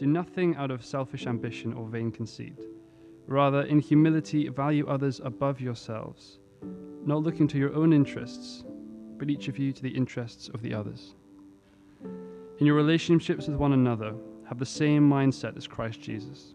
Do nothing out of selfish ambition or vain conceit. Rather, in humility, value others above yourselves, not looking to your own interests, but each of you to the interests of the others. In your relationships with one another, have the same mindset as Christ Jesus,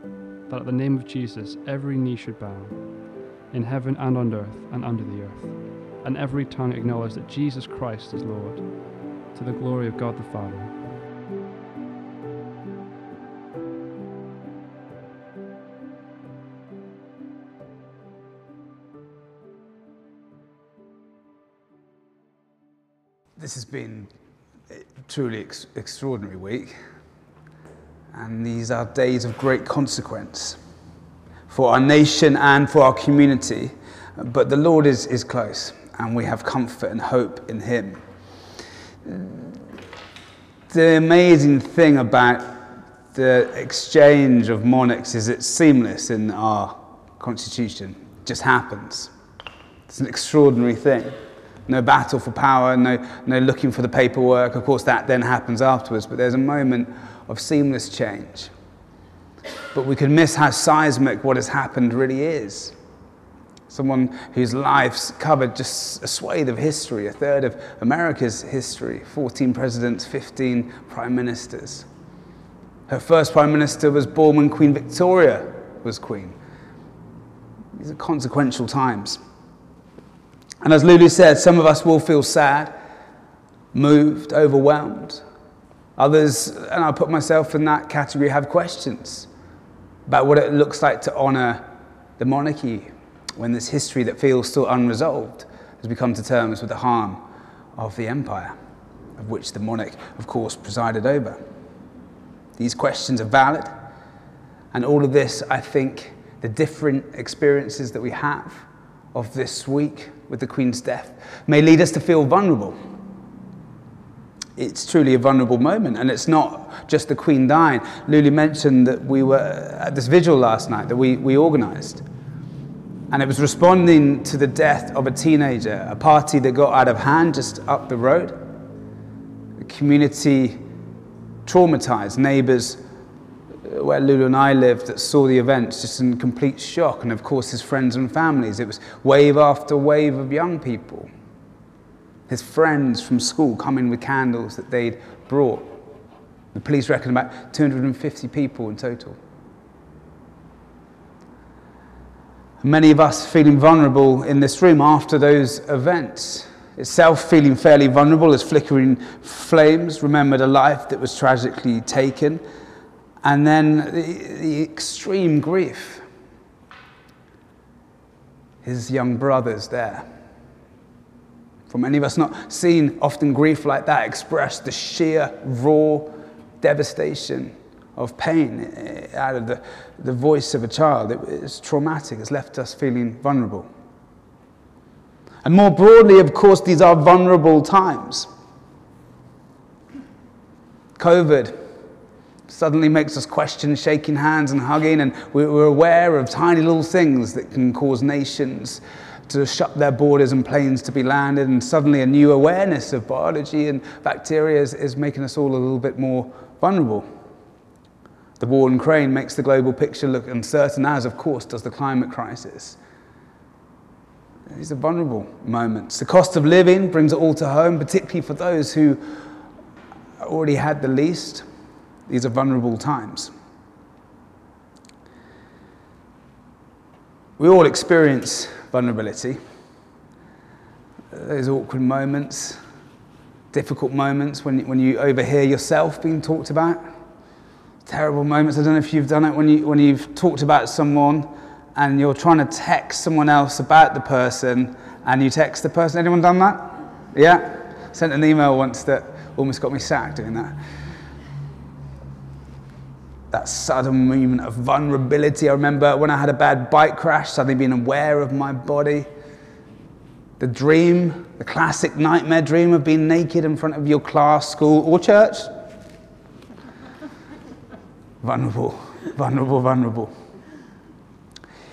that at the name of Jesus every knee should bow, in heaven and on earth and under the earth, and every tongue acknowledge that Jesus Christ is Lord, to the glory of God the Father. This has been a truly ex- extraordinary week, and these are days of great consequence for our nation and for our community. But the Lord is, is close, and we have comfort and hope in Him. The amazing thing about the exchange of monarchs is it's seamless in our constitution. It just happens. It's an extraordinary thing no battle for power, no, no looking for the paperwork. Of course, that then happens afterwards, but there's a moment of seamless change. But we can miss how seismic what has happened really is. Someone whose life's covered just a swathe of history, a third of America's history 14 presidents, 15 prime ministers. Her first prime minister was born when Queen Victoria was queen. These are consequential times. And as Lulu said, some of us will feel sad, moved, overwhelmed. Others, and I put myself in that category, have questions about what it looks like to honour the monarchy when this history that feels still unresolved has become to terms with the harm of the empire, of which the monarch, of course, presided over. These questions are valid, and all of this, I think, the different experiences that we have of this week with the Queen's death may lead us to feel vulnerable. It's truly a vulnerable moment, and it's not just the Queen dying. Lulu mentioned that we were at this vigil last night that we, we organised. And it was responding to the death of a teenager, a party that got out of hand just up the road. The community traumatized, neighbours uh, where Lulu and I lived that saw the events just in complete shock, and of course his friends and families. It was wave after wave of young people. His friends from school coming with candles that they'd brought. The police reckon about 250 people in total. Many of us feeling vulnerable in this room after those events. Itself feeling fairly vulnerable as flickering flames remembered a life that was tragically taken and then the, the extreme grief. His young brother's there. For many of us not seen often grief like that expressed the sheer raw devastation of pain eh, out of the, the voice of a child. It, It is traumatic. It's left us feeling vulnerable. And more broadly, of course, these are vulnerable times. COVID suddenly makes us question shaking hands and hugging, and we're aware of tiny little things that can cause nations to shut their borders and planes to be landed, and suddenly a new awareness of biology and bacteria is, is making us all a little bit more vulnerable. The war in Ukraine makes the global picture look uncertain, as, of course, does the climate crisis. These are vulnerable moments. The cost of living brings it all to home, particularly for those who already had the least. These are vulnerable times. We all experience vulnerability. Those awkward moments, difficult moments when, when you overhear yourself being talked about. Terrible moments. I don't know if you've done it when, you, when you've talked about someone and you're trying to text someone else about the person and you text the person. Anyone done that? Yeah? Sent an email once that almost got me sacked doing that. That sudden moment of vulnerability. I remember when I had a bad bike crash, suddenly being aware of my body. The dream, the classic nightmare dream of being naked in front of your class, school, or church. vulnerable, vulnerable, vulnerable.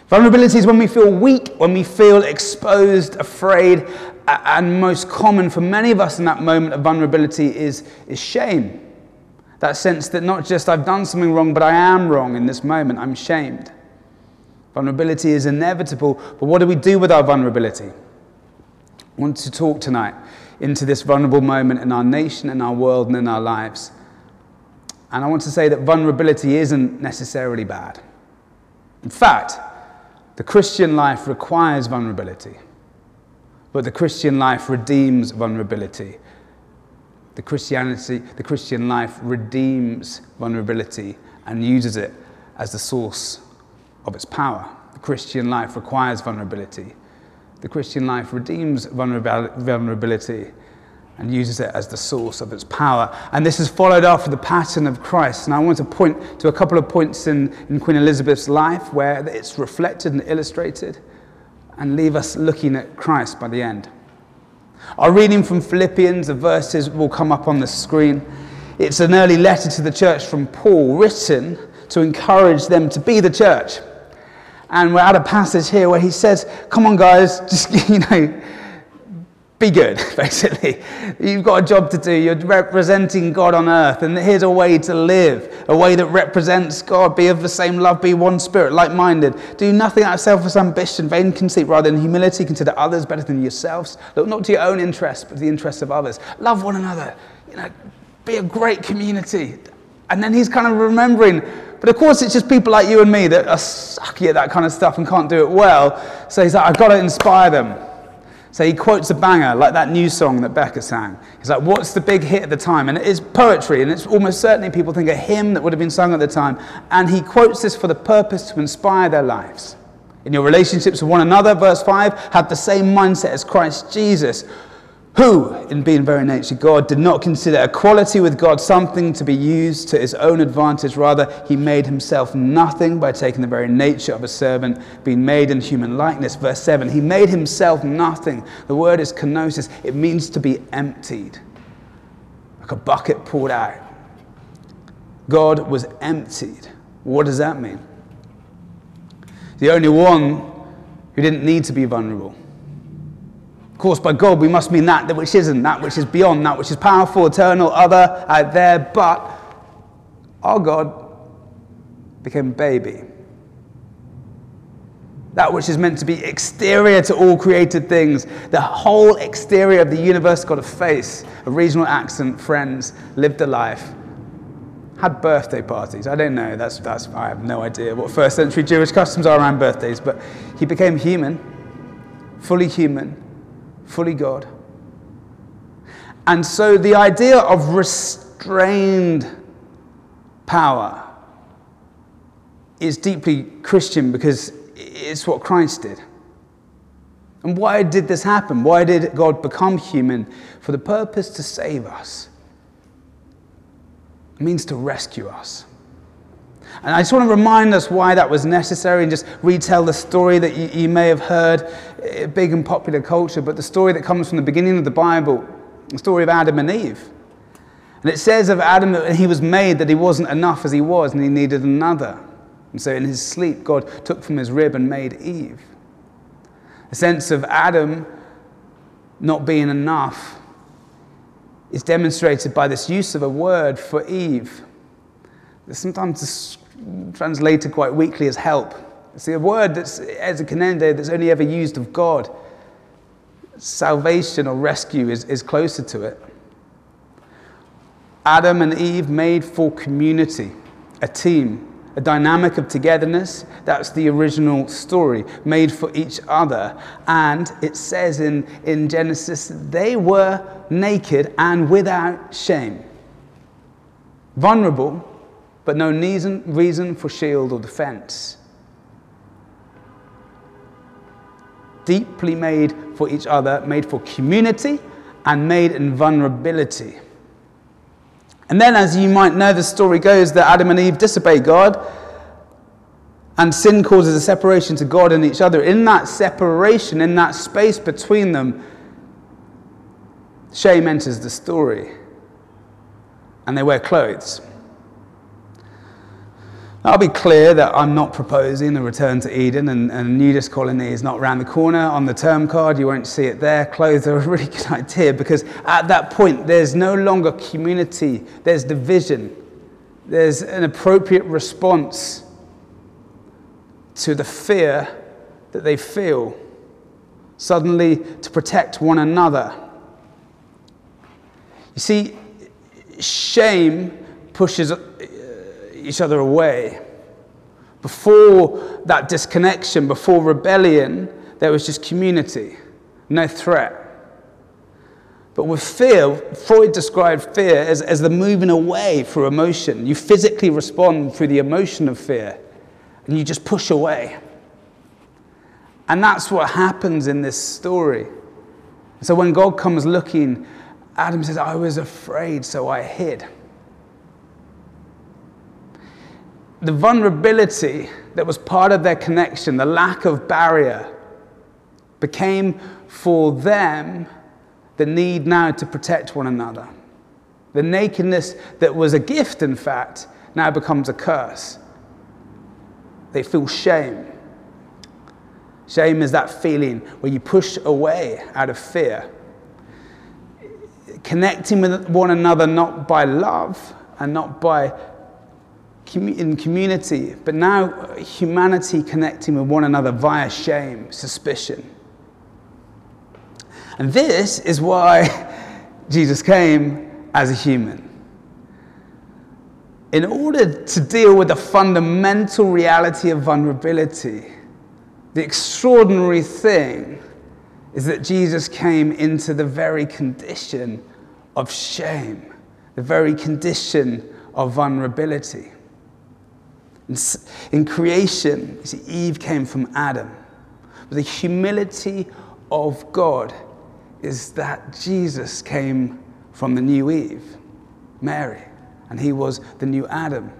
Vulnerability is when we feel weak, when we feel exposed, afraid, and most common for many of us in that moment of vulnerability is, is shame. That sense that not just I've done something wrong, but I am wrong in this moment, I'm shamed. Vulnerability is inevitable, but what do we do with our vulnerability? I want to talk tonight into this vulnerable moment in our nation, in our world, and in our lives. And I want to say that vulnerability isn't necessarily bad. In fact, the Christian life requires vulnerability, but the Christian life redeems vulnerability. The Christianity, the Christian life redeems vulnerability and uses it as the source of its power. The Christian life requires vulnerability. The Christian life redeems vulnerability and uses it as the source of its power. And this is followed after the pattern of Christ. And I want to point to a couple of points in, in Queen Elizabeth's life where it's reflected and illustrated and leave us looking at Christ by the end. Our reading from Philippians, the verses will come up on the screen. It's an early letter to the church from Paul, written to encourage them to be the church. And we're at a passage here where he says, Come on, guys, just, you know, be good, basically. You've got a job to do. You're representing God on earth, and here's a way to live, a way that represents God. Be of the same love, be one spirit, like minded. Do nothing out of selfish ambition, vain conceit, rather than humility. Consider others better than yourselves. Look not to your own interests, but to the interests of others. Love one another. You know, be a great community. And then he's kind of remembering, but of course, it's just people like you and me that are sucky at that kind of stuff and can't do it well. So he's like, I've got to inspire them. So he quotes a banger like that new song that Becca sang. He's like, What's the big hit at the time? And it is poetry, and it's almost certainly people think a hymn that would have been sung at the time. And he quotes this for the purpose to inspire their lives. In your relationships with one another, verse 5, have the same mindset as Christ Jesus, who, in being very nature God, did not consider equality with God something to be used to his own advantage. Rather, he made himself nothing by taking the very nature of a servant, being made in human likeness. Verse 7 He made himself nothing. The word is kenosis, it means to be emptied, like a bucket poured out. God was emptied. What does that mean? The only one who didn't need to be vulnerable course, by God, we must mean that, that which isn't, that which is beyond, that which is powerful, eternal, other, out there. But our God became a baby. That which is meant to be exterior to all created things, the whole exterior of the universe got a face, a regional accent, friends, lived a life, had birthday parties. I don't know, that's, that's, I have no idea what first century Jewish customs are around birthdays, but he became human, fully human fully God. And so the idea of restrained power is deeply Christian because it's what Christ did. And why did this happen? Why did God become human? For the purpose to save us. It means to rescue us. And I just want to remind us why that was necessary and just retell the story that you, you, may have heard, eh, big and popular culture, but the story that comes from the beginning of the Bible, the story of Adam and Eve. And it says of Adam that he was made that he wasn't enough as he was and he needed another. And so in his sleep, God took from his rib and made Eve. The sense of Adam not being enough is demonstrated by this use of a word for Eve. Sometimes translated quite weakly as help. It's a word that's ezer kenegdo that's only ever used of God. Salvation or rescue is, is closer to it. Adam and Eve made for community, a team, a dynamic of togetherness. That's the original story, made for each other. And it says in, in Genesis, they were naked and without shame. Vulnerable, but no reason, for shield or defense. deeply made for each other, made for community, and made in vulnerability. And then, as you might know, the story goes that Adam and Eve disobey God, and sin causes a separation to God and each other. In that separation, in that space between them, shame enters the story, and they wear clothes. I'll be clear that I'm not proposing a return to Eden, and, and nudist colony is not around the corner. On the term card, you won't see it there. Clothes are a really good idea because at that point, there's no longer community, there's division, there's an appropriate response to the fear that they feel, suddenly to protect one another. You see, shame pushes each other away. Before that disconnection, before rebellion, there was just community, no threat. But with fear, Freud described fear as, as the moving away through emotion. You physically respond through the emotion of fear, and you just push away. And that's what happens in this story. So when God comes looking, Adam says, I was afraid, so I hid. The vulnerability that was part of their connection, the lack of barrier, became for them the need now to protect one another. The nakedness that was a gift, in fact, now becomes a curse. They feel shame. Shame is that feeling where you push away out of fear. Connecting with one another not by love and not by in community, but now humanity connecting with one another via shame, suspicion. And this is why Jesus came as a human. In order to deal with the fundamental reality of vulnerability, the extraordinary thing is that Jesus came into the very condition of shame, the very condition of vulnerability. In creation, see, Eve came from Adam. But the humility of God is that Jesus came from the new Eve, Mary, and he was the new Adam.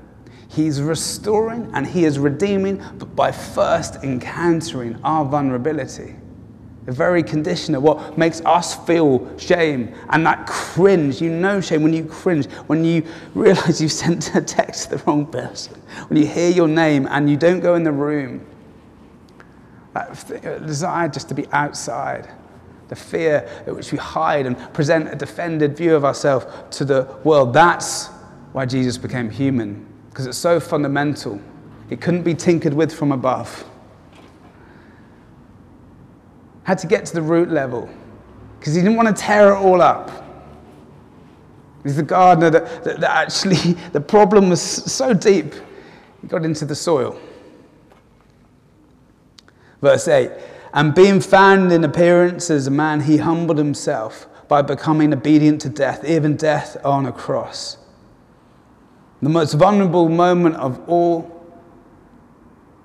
He's restoring and he is redeeming, but by first encountering our vulnerability the very condition of what makes us feel shame and that cringe. You know shame when you cringe, when you realize you've sent a text to the wrong person, when you hear your name and you don't go in the room. That uh, desire just to be outside, the fear at which we hide and present a defended view of ourselves to the world. That's why Jesus became human, because it's so fundamental. It couldn't be tinkered with from above had to get to the root level because he didn't want to tear it all up. He's the gardener that, that, that actually, the problem was so deep, he got into the soil. Verse 8 And being found in appearance as a man, he humbled himself by becoming obedient to death, even death on a cross. The most vulnerable moment of all,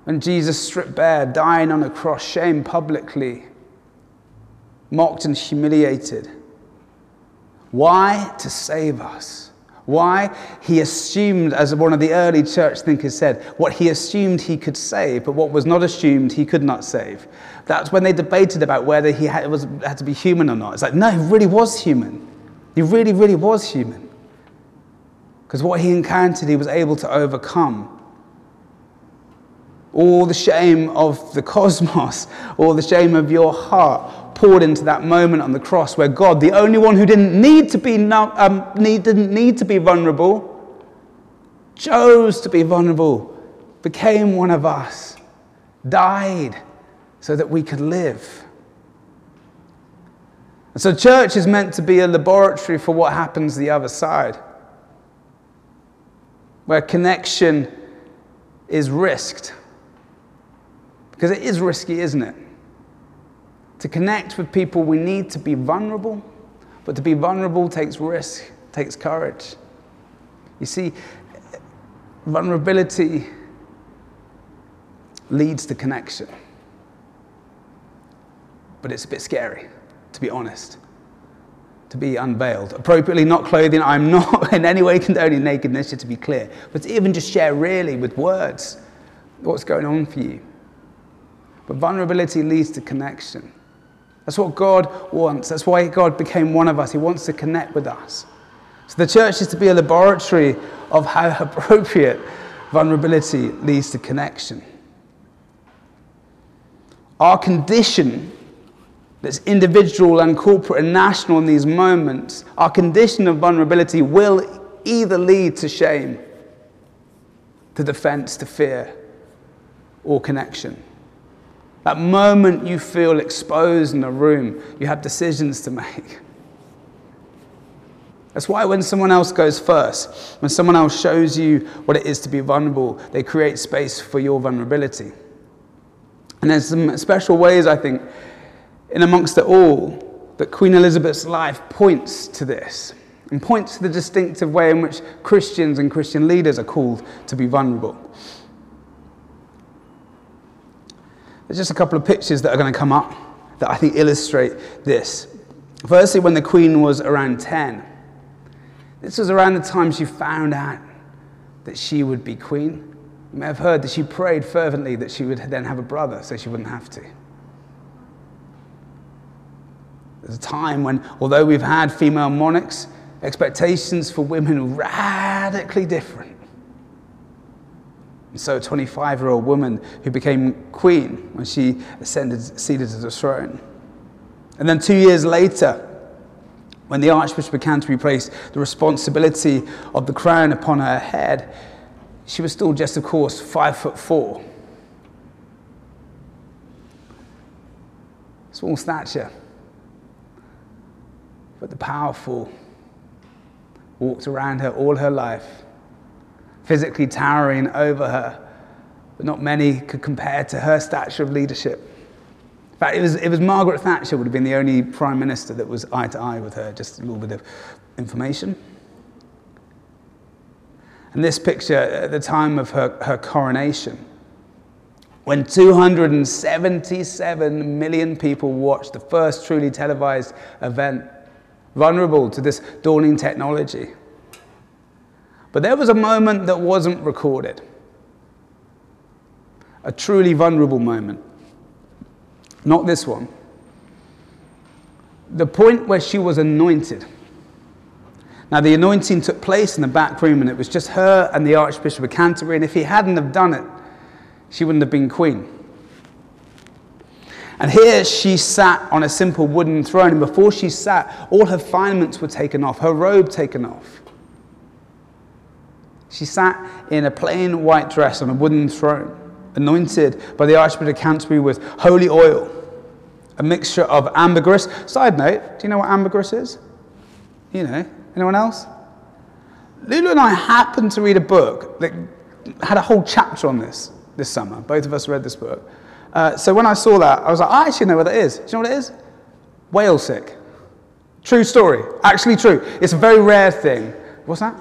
when Jesus stripped bare, dying on a cross, shamed publicly, mocked and humiliated. Why? To save us. Why? He assumed, as one of the early church thinkers said, what he assumed he could save, but what was not assumed he could not save. That's when they debated about whether he had, was, had to be human or not. It's like, no, he really was human. He really, really was human. Because what he encountered, he was able to overcome. All the shame of the cosmos, all the shame of your heart, poured into that moment on the cross where God, the only one who didn't need to be, um, need, didn't need to be vulnerable, chose to be vulnerable, became one of us, died so that we could live. And so, church is meant to be a laboratory for what happens the other side, where connection is risked. Because it is risky, isn't it? To connect with people, we need to be vulnerable, but to be vulnerable takes risk, takes courage. You see, vulnerability leads to connection. but it's a bit scary, to be honest. To be unveiled. Appropriately not clothing. I'm not in any way condoning nakedness, just to be clear. But to even just share really with words what's going on for you. But vulnerability leads to connection. That's what God wants. That's why God became one of us. He wants to connect with us. So the church is to be a laboratory of how appropriate vulnerability leads to connection. Our condition that's individual and corporate and national in these moments, our condition of vulnerability will either lead to shame, to defense, to fear, or connection. That moment you feel exposed in a room, you have decisions to make. That's why when someone else goes first, when someone else shows you what it is to be vulnerable, they create space for your vulnerability. And there's some special ways, I think, in amongst it all, that Queen Elizabeth's life points to this and points to the distinctive way in which Christians and Christian leaders are called to be vulnerable. There's just a couple of pictures that are going to come up that I think illustrate this. Firstly, when the Queen was around 10, this was around the time she found out that she would be queen. You may have heard that she prayed fervently that she would then have a brother so she wouldn't have to. There's a time when, although we've had female monarchs, expectations for women are radically different. So, a 25 year old woman who became queen when she ascended, seated to the throne. And then two years later, when the Archbishop of Canterbury placed the responsibility of the crown upon her head, she was still just, of course, five foot four. Small stature. But the powerful walked around her all her life, physically towering over her, but not many could compare to her stature of leadership In fact, it was, it was Margaret Thatcher would have been the only prime minister that was eye to eye with her, just a little bit of information. And this picture at the time of her, her coronation, when 277 million people watched the first truly televised event, vulnerable to this dawning technology. But there was a moment that wasn't recorded, a truly vulnerable moment. Not this one. The point where she was anointed. Now, the anointing took place in the back room, and it was just her and the Archbishop of Canterbury. And if he hadn't have done it, she wouldn't have been queen. And here she sat on a simple wooden throne, and before she sat, all her finements were taken off, her robe taken off. She sat in a plain white dress on a wooden throne anointed by the Archbishop of Canterbury with holy oil, a mixture of ambergris. Side note, do you know what ambergris is? You know, anyone else? Lulu and I happened to read a book that had a whole chapter on this this summer. Both of us read this book. Uh, so when I saw that, I was like, I actually know what that is. Do you know what it is? Whale sick. True story. Actually true. It's a very rare thing. What's that?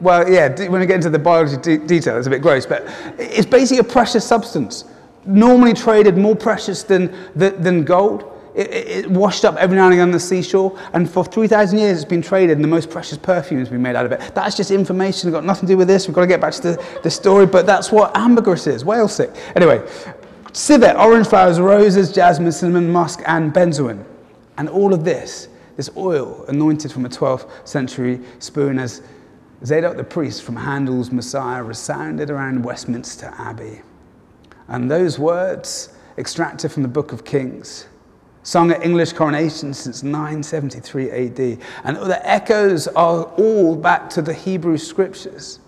Well, yeah, when we get into the biology de- detail, it's a bit gross, but it's basically a precious substance, normally traded more precious than, than, than gold. It, it, it, washed up every now and again on the seashore, and for 3,000 years it's been traded, and the most precious perfume has been made out of it. That's just information, it's got nothing to do with this. We've got to get back to the, the story, but that's what ambergris is, whale sick. Anyway, civet, orange flowers, roses, jasmine, cinnamon, musk, and benzoin. And all of this, this oil anointed from a 12th century spoon as Zadok the priest from Handel's Messiah resounded around Westminster Abbey. And those words, extracted from the Book of Kings, sung at English coronation since 973 AD, and the echoes are all back to the Hebrew scriptures.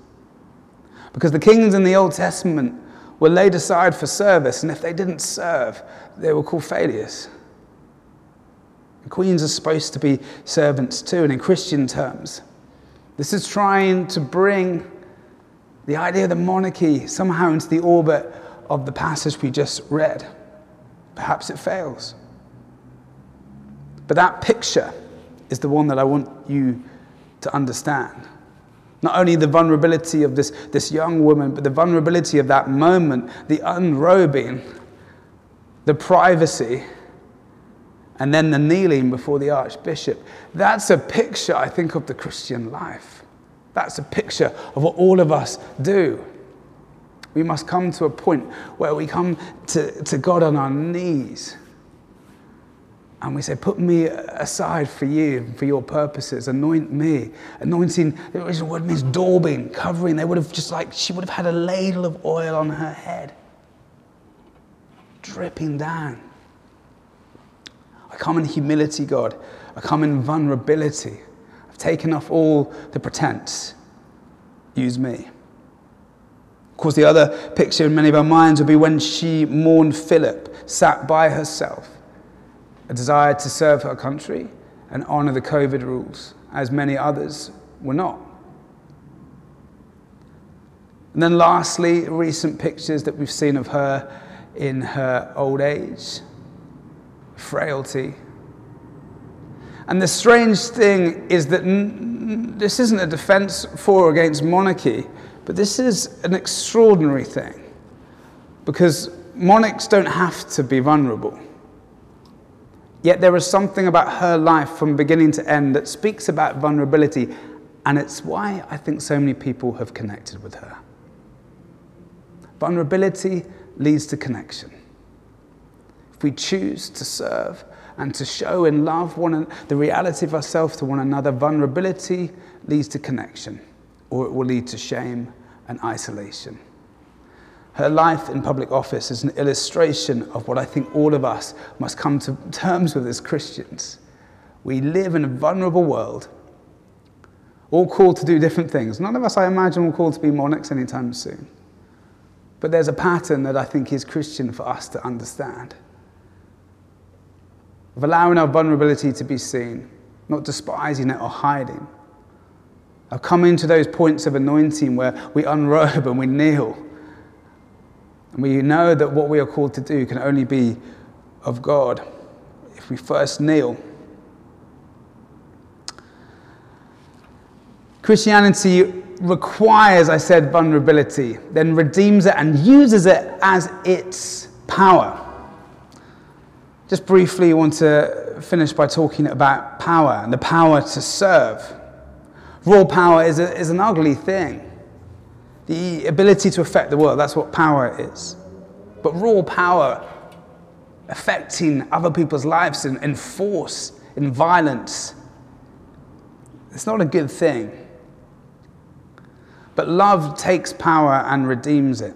Because the kings in the Old Testament were laid aside for service, and if they didn't serve, they were called failures. queens are supposed to be servants too, and in Christian terms, this is trying to bring the idea of the monarchy somehow into the orbit of the passage we just read. Perhaps it fails. But that picture is the one that I want you to understand. Not only the vulnerability of this, this young woman, but the vulnerability of that moment, the unrobing, the privacy, and then the kneeling before the archbishop. That's a picture, I think, of the Christian life. That's a picture of what all of us do. We must come to a point where we come to, to God on our knees and we say, Put me aside for you, for your purposes. Anoint me. Anointing, the original word means daubing, covering. They would have just like, she would have had a ladle of oil on her head, dripping down. I come in humility, God. I come in vulnerability. I've taken off all the pretense. Use me. Of course, the other picture in many of our minds would be when she mourned Philip, sat by herself, a desire to serve her country and honour the COVID rules, as many others were not. And then, lastly, recent pictures that we've seen of her in her old age, frailty. And the strange thing is that n- this isn't a defense for or against monarchy, but this is an extraordinary thing because monarchs don't have to be vulnerable. Yet there is something about her life from beginning to end that speaks about vulnerability, and it's why I think so many people have connected with her. Vulnerability leads to connection. If we choose to serve and to show in love one, the reality of ourselves to one another, vulnerability leads to connection, or it will lead to shame and isolation. Her life in public office is an illustration of what I think all of us must come to terms with as Christians. We live in a vulnerable world, all called to do different things. None of us, I imagine, will called to be monarchs anytime soon. But there's a pattern that I think is Christian for us to understand of allowing our vulnerability to be seen, not despising it or hiding. Of coming to those points of anointing where we unrobe and we kneel and we know that what we are called to do can only be of God if we first kneel. Christianity requires, I said, vulnerability, then redeems it and uses it as its power. Just briefly, I want to finish by talking about power and the power to serve. Raw power is, a, is an ugly thing the ability to affect the world. That's what power is. But raw power, affecting other people's lives in, in force, in violence, it's not a good thing. But love takes power and redeems it.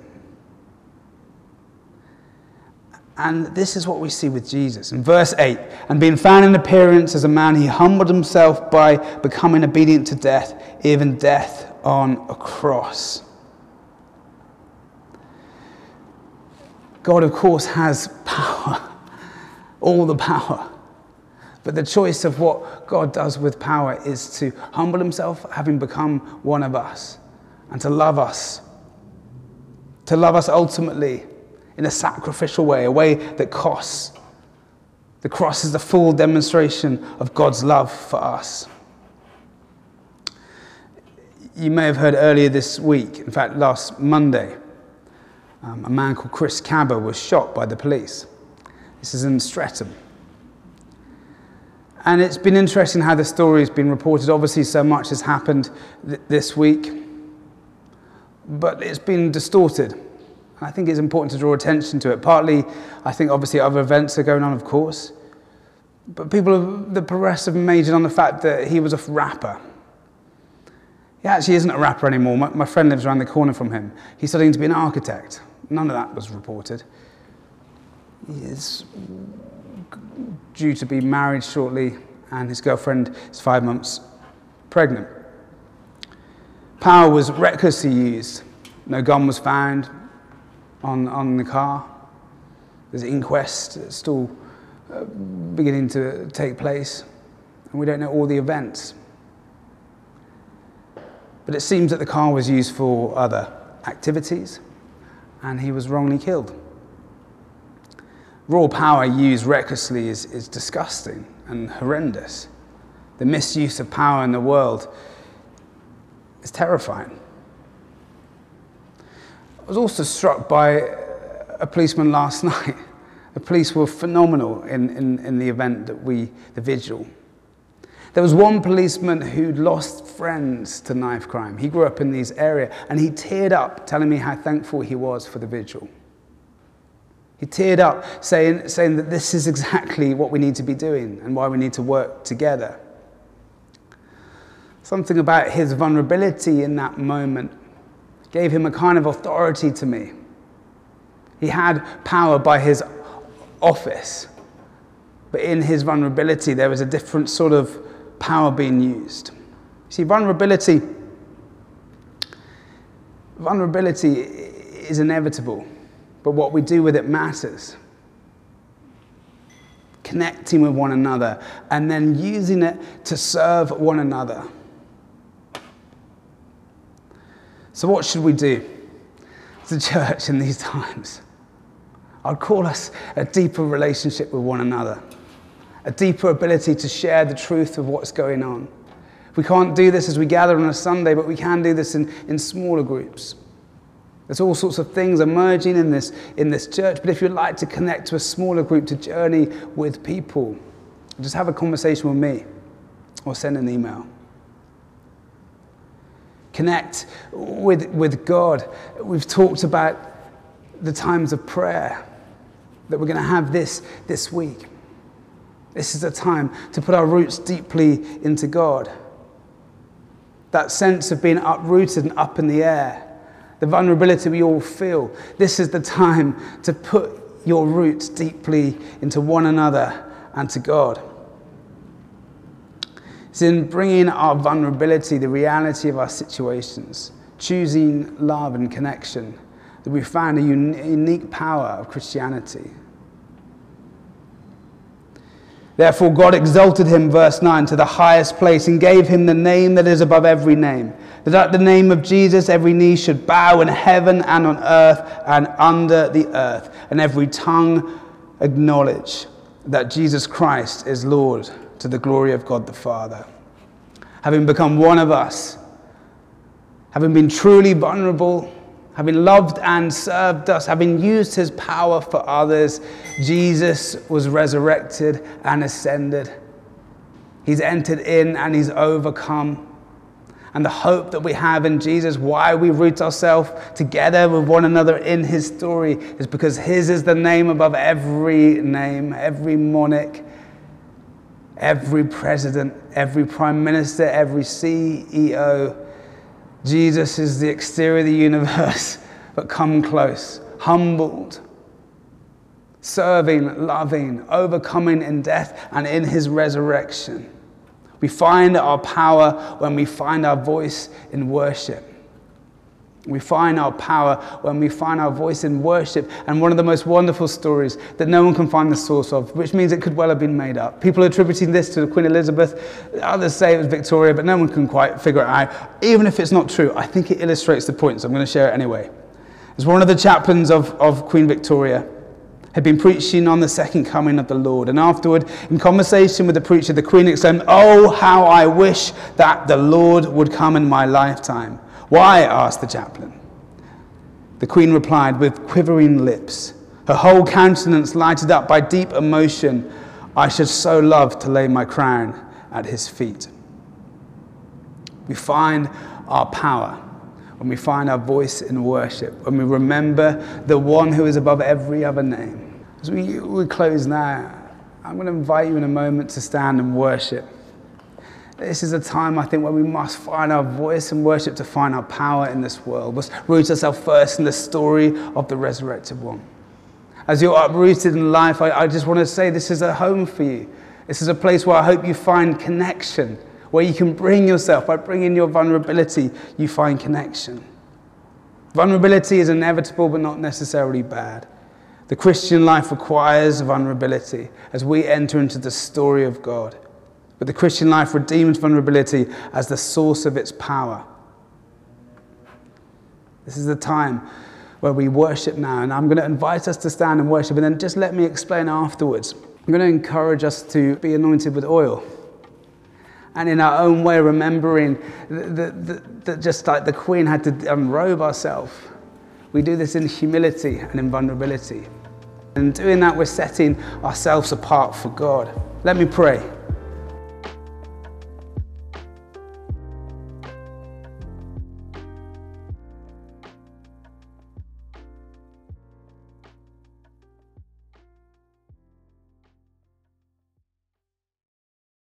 And this is what we see with Jesus. In verse 8, and being found in appearance as a man, he humbled himself by becoming obedient to death, even death on a cross. God, of course, has power, all the power. But the choice of what God does with power is to humble himself, having become one of us, and to love us. To love us ultimately in a sacrificial way, a way that costs. The cross is the full demonstration of God's love for us. You may have heard earlier this week, in fact, last Monday, um, a man called Chris Kaba was shot by the police. This is in Streatham. And it's been interesting how the story has been reported. Obviously, so much has happened th- this week, but it's been distorted. I think it's important to draw attention to it. Partly, I think obviously other events are going on, of course. But people, have, the press have majored on the fact that he was a rapper. He actually isn't a rapper anymore. My, my friend lives around the corner from him. He's studying to be an architect. None of that was reported. He is due to be married shortly, and his girlfriend is five months pregnant. Power was recklessly used. No gun was found on, on the car. There's an inquest still uh, beginning to take place, and we don't know all the events. But it seems that the car was used for other activities and he was wrongly killed. Raw power used recklessly is, is disgusting and horrendous. The misuse of power in the world is terrifying. I was also struck by a policeman last night, The police were phenomenal in, in, in the event that we, the vigil. There was one policeman who'd lost friends to knife crime. He grew up in these area and he teared up telling me how thankful he was for the vigil. He teared up saying, saying that this is exactly what we need to be doing and why we need to work together. Something about his vulnerability in that moment gave him a kind of authority to me. He had power by his office, but in his vulnerability, there was a different sort of power being used. See, vulnerability, vulnerability is inevitable, but what we do with it matters. Connecting with one another and then using it to serve one another. So, what should we do as a church in these times? I'd call us a deeper relationship with one another a deeper ability to share the truth of what's going on. We can't do this as we gather on a Sunday, but we can do this in, in smaller groups. There's all sorts of things emerging in this, in this church, but if you'd like to connect to a smaller group to journey with people, just have a conversation with me or send an email. Connect with, with God. We've talked about the times of prayer that we're going to have this, this week. This is a time to put our roots deeply into God. That sense of being uprooted and up in the air, the vulnerability we all feel. This is the time to put your roots deeply into one another and to God. It's in bringing our vulnerability, the reality of our situations, choosing love and connection, that we find a unique power of Christianity. Therefore, God exalted him, verse 9, to the highest place and gave him the name that is above every name. That at the name of Jesus every knee should bow in heaven and on earth and under the earth, and every tongue acknowledge that Jesus Christ is Lord to the glory of God the Father. Having become one of us, having been truly vulnerable, having loved and served us, having used his power for others, Jesus was resurrected and ascended. He's entered in and he's overcome. And the hope that we have in Jesus, why we root ourselves together with one another in his story, is because his is the name above every name, every monarch, every president, every prime minister, every CEO Jesus is the exterior of the universe, but come close, humbled, serving, loving, overcoming in death and in his resurrection. We find our power when we find our voice in worship. We find our power when we find our voice in worship. And one of the most wonderful stories that no one can find the source of, which means it could well have been made up. People are attributing this to Queen Elizabeth, others say it was Victoria, but no one can quite figure it out. Even if it's not true, I think it illustrates the point, so I'm going to share it anyway. As one of the chaplains of, of Queen Victoria had been preaching on the second coming of the Lord. And afterward, in conversation with the preacher, the Queen exclaimed, Oh, how I wish that the Lord would come in my lifetime. Why? asked the chaplain. The queen replied with quivering lips, her whole countenance lighted up by deep emotion. I should so love to lay my crown at his feet. We find our power when we find our voice in worship, when we remember the one who is above every other name. As we, we close now, I'm going to invite you in a moment to stand and worship. This is a time, I think, where we must find our voice and worship to find our power in this world. We must root ourselves first in the story of the resurrected one. As you're uprooted in life, I, I just want to say this is a home for you. This is a place where I hope you find connection, where you can bring yourself. By bringing your vulnerability, you find connection. Vulnerability is inevitable, but not necessarily bad. The Christian life requires vulnerability as we enter into the story of God. But the Christian life redeems vulnerability as the source of its power. This is the time where we worship now, and I'm going to invite us to stand and worship, and then just let me explain afterwards. I'm going to encourage us to be anointed with oil. And in our own way, remembering that just like the queen had to unrobe herself, we do this in humility and in vulnerability. In doing that, we're setting ourselves apart for God. Let me pray.